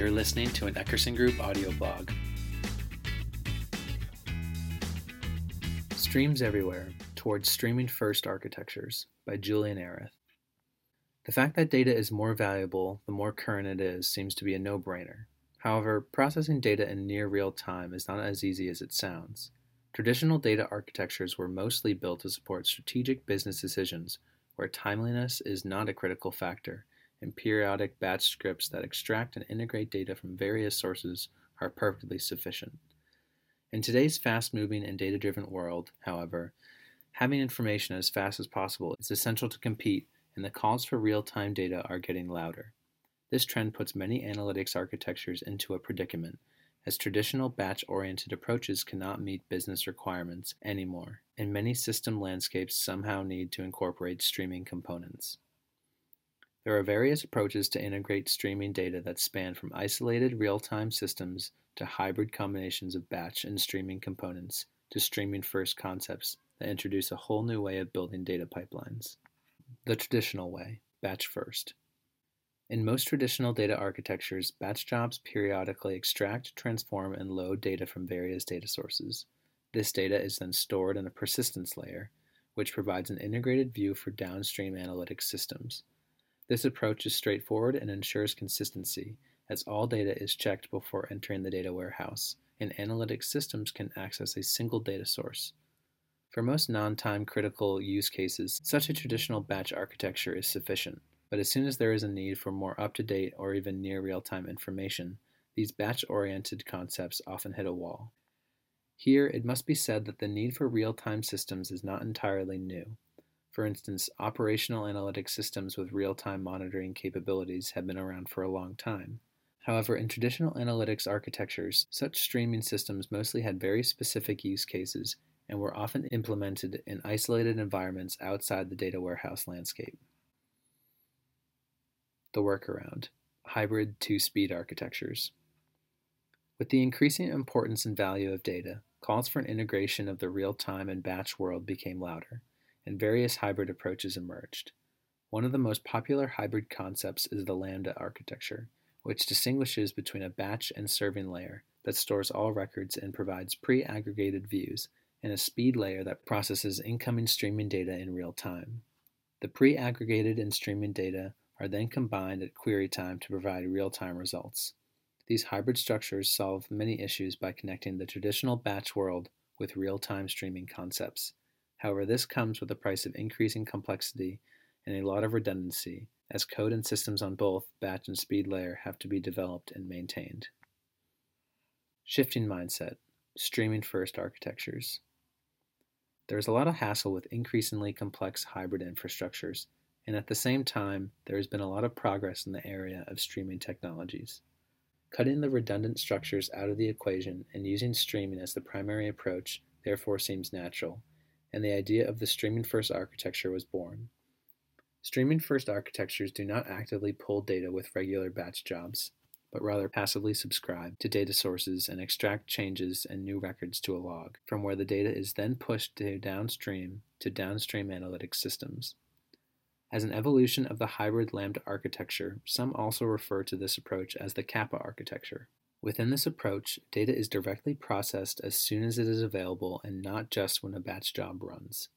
You're listening to an Eckerson Group audio blog. Streams Everywhere Towards Streaming First Architectures by Julian Ereth. The fact that data is more valuable the more current it is seems to be a no brainer. However, processing data in near real time is not as easy as it sounds. Traditional data architectures were mostly built to support strategic business decisions where timeliness is not a critical factor and periodic batch scripts that extract and integrate data from various sources are perfectly sufficient. In today's fast moving and data driven world, however, having information as fast as possible is essential to compete, and the calls for real time data are getting louder. This trend puts many analytics architectures into a predicament, as traditional batch oriented approaches cannot meet business requirements anymore, and many system landscapes somehow need to incorporate streaming components. There are various approaches to integrate streaming data that span from isolated real-time systems to hybrid combinations of batch and streaming components to streaming first concepts that introduce a whole new way of building data pipelines. The traditional way, batch first. In most traditional data architectures, batch jobs periodically extract, transform, and load data from various data sources. This data is then stored in a persistence layer, which provides an integrated view for downstream analytics systems. This approach is straightforward and ensures consistency, as all data is checked before entering the data warehouse, and analytic systems can access a single data source. For most non time critical use cases, such a traditional batch architecture is sufficient, but as soon as there is a need for more up to date or even near real time information, these batch oriented concepts often hit a wall. Here, it must be said that the need for real time systems is not entirely new. For instance, operational analytic systems with real time monitoring capabilities have been around for a long time. However, in traditional analytics architectures, such streaming systems mostly had very specific use cases and were often implemented in isolated environments outside the data warehouse landscape. The workaround hybrid two speed architectures. With the increasing importance and value of data, calls for an integration of the real time and batch world became louder and various hybrid approaches emerged. One of the most popular hybrid concepts is the Lambda architecture, which distinguishes between a batch and serving layer that stores all records and provides pre aggregated views, and a speed layer that processes incoming streaming data in real time. The pre aggregated and streaming data are then combined at query time to provide real time results. These hybrid structures solve many issues by connecting the traditional batch world with real time streaming concepts. However, this comes with the price of increasing complexity and a lot of redundancy, as code and systems on both batch and speed layer have to be developed and maintained. Shifting mindset, streaming first architectures. There is a lot of hassle with increasingly complex hybrid infrastructures, and at the same time, there has been a lot of progress in the area of streaming technologies. Cutting the redundant structures out of the equation and using streaming as the primary approach therefore seems natural and the idea of the streaming first architecture was born. Streaming first architectures do not actively pull data with regular batch jobs, but rather passively subscribe to data sources and extract changes and new records to a log, from where the data is then pushed to downstream to downstream analytics systems. As an evolution of the hybrid Lambda architecture, some also refer to this approach as the Kappa architecture. Within this approach, data is directly processed as soon as it is available and not just when a batch job runs.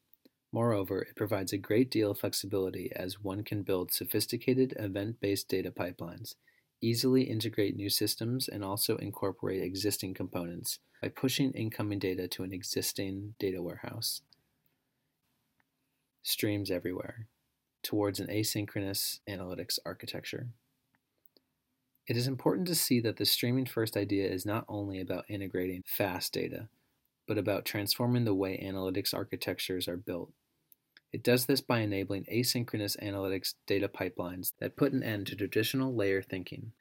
Moreover, it provides a great deal of flexibility as one can build sophisticated event based data pipelines, easily integrate new systems, and also incorporate existing components by pushing incoming data to an existing data warehouse. Streams everywhere towards an asynchronous analytics architecture. It is important to see that the streaming first idea is not only about integrating fast data, but about transforming the way analytics architectures are built. It does this by enabling asynchronous analytics data pipelines that put an end to traditional layer thinking.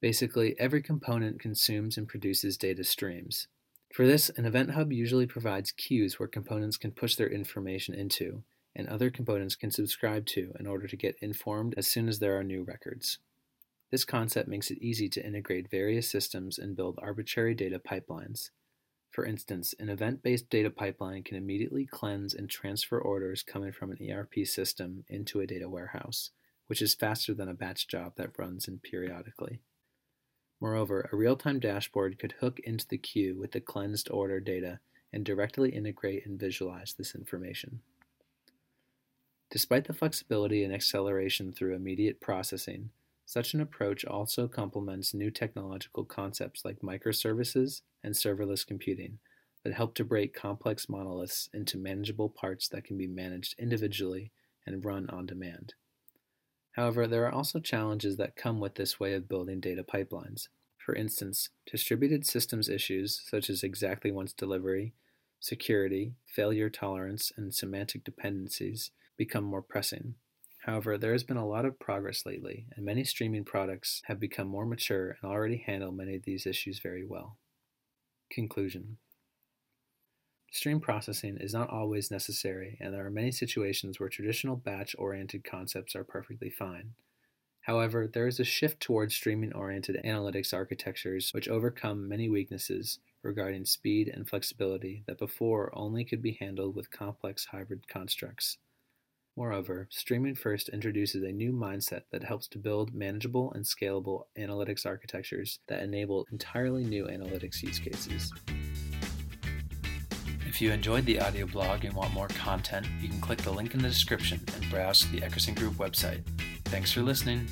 Basically, every component consumes and produces data streams. For this, an Event Hub usually provides queues where components can push their information into, and other components can subscribe to in order to get informed as soon as there are new records. This concept makes it easy to integrate various systems and build arbitrary data pipelines. For instance, an event based data pipeline can immediately cleanse and transfer orders coming from an ERP system into a data warehouse, which is faster than a batch job that runs in periodically. Moreover, a real time dashboard could hook into the queue with the cleansed order data and directly integrate and visualize this information. Despite the flexibility and acceleration through immediate processing, such an approach also complements new technological concepts like microservices and serverless computing that help to break complex monoliths into manageable parts that can be managed individually and run on demand. However, there are also challenges that come with this way of building data pipelines. For instance, distributed systems issues such as exactly once delivery, security, failure tolerance, and semantic dependencies become more pressing. However, there has been a lot of progress lately, and many streaming products have become more mature and already handle many of these issues very well. Conclusion Stream processing is not always necessary, and there are many situations where traditional batch oriented concepts are perfectly fine. However, there is a shift towards streaming oriented analytics architectures which overcome many weaknesses regarding speed and flexibility that before only could be handled with complex hybrid constructs. Moreover, Streaming First introduces a new mindset that helps to build manageable and scalable analytics architectures that enable entirely new analytics use cases. If you enjoyed the audio blog and want more content, you can click the link in the description and browse the Eckerson Group website. Thanks for listening.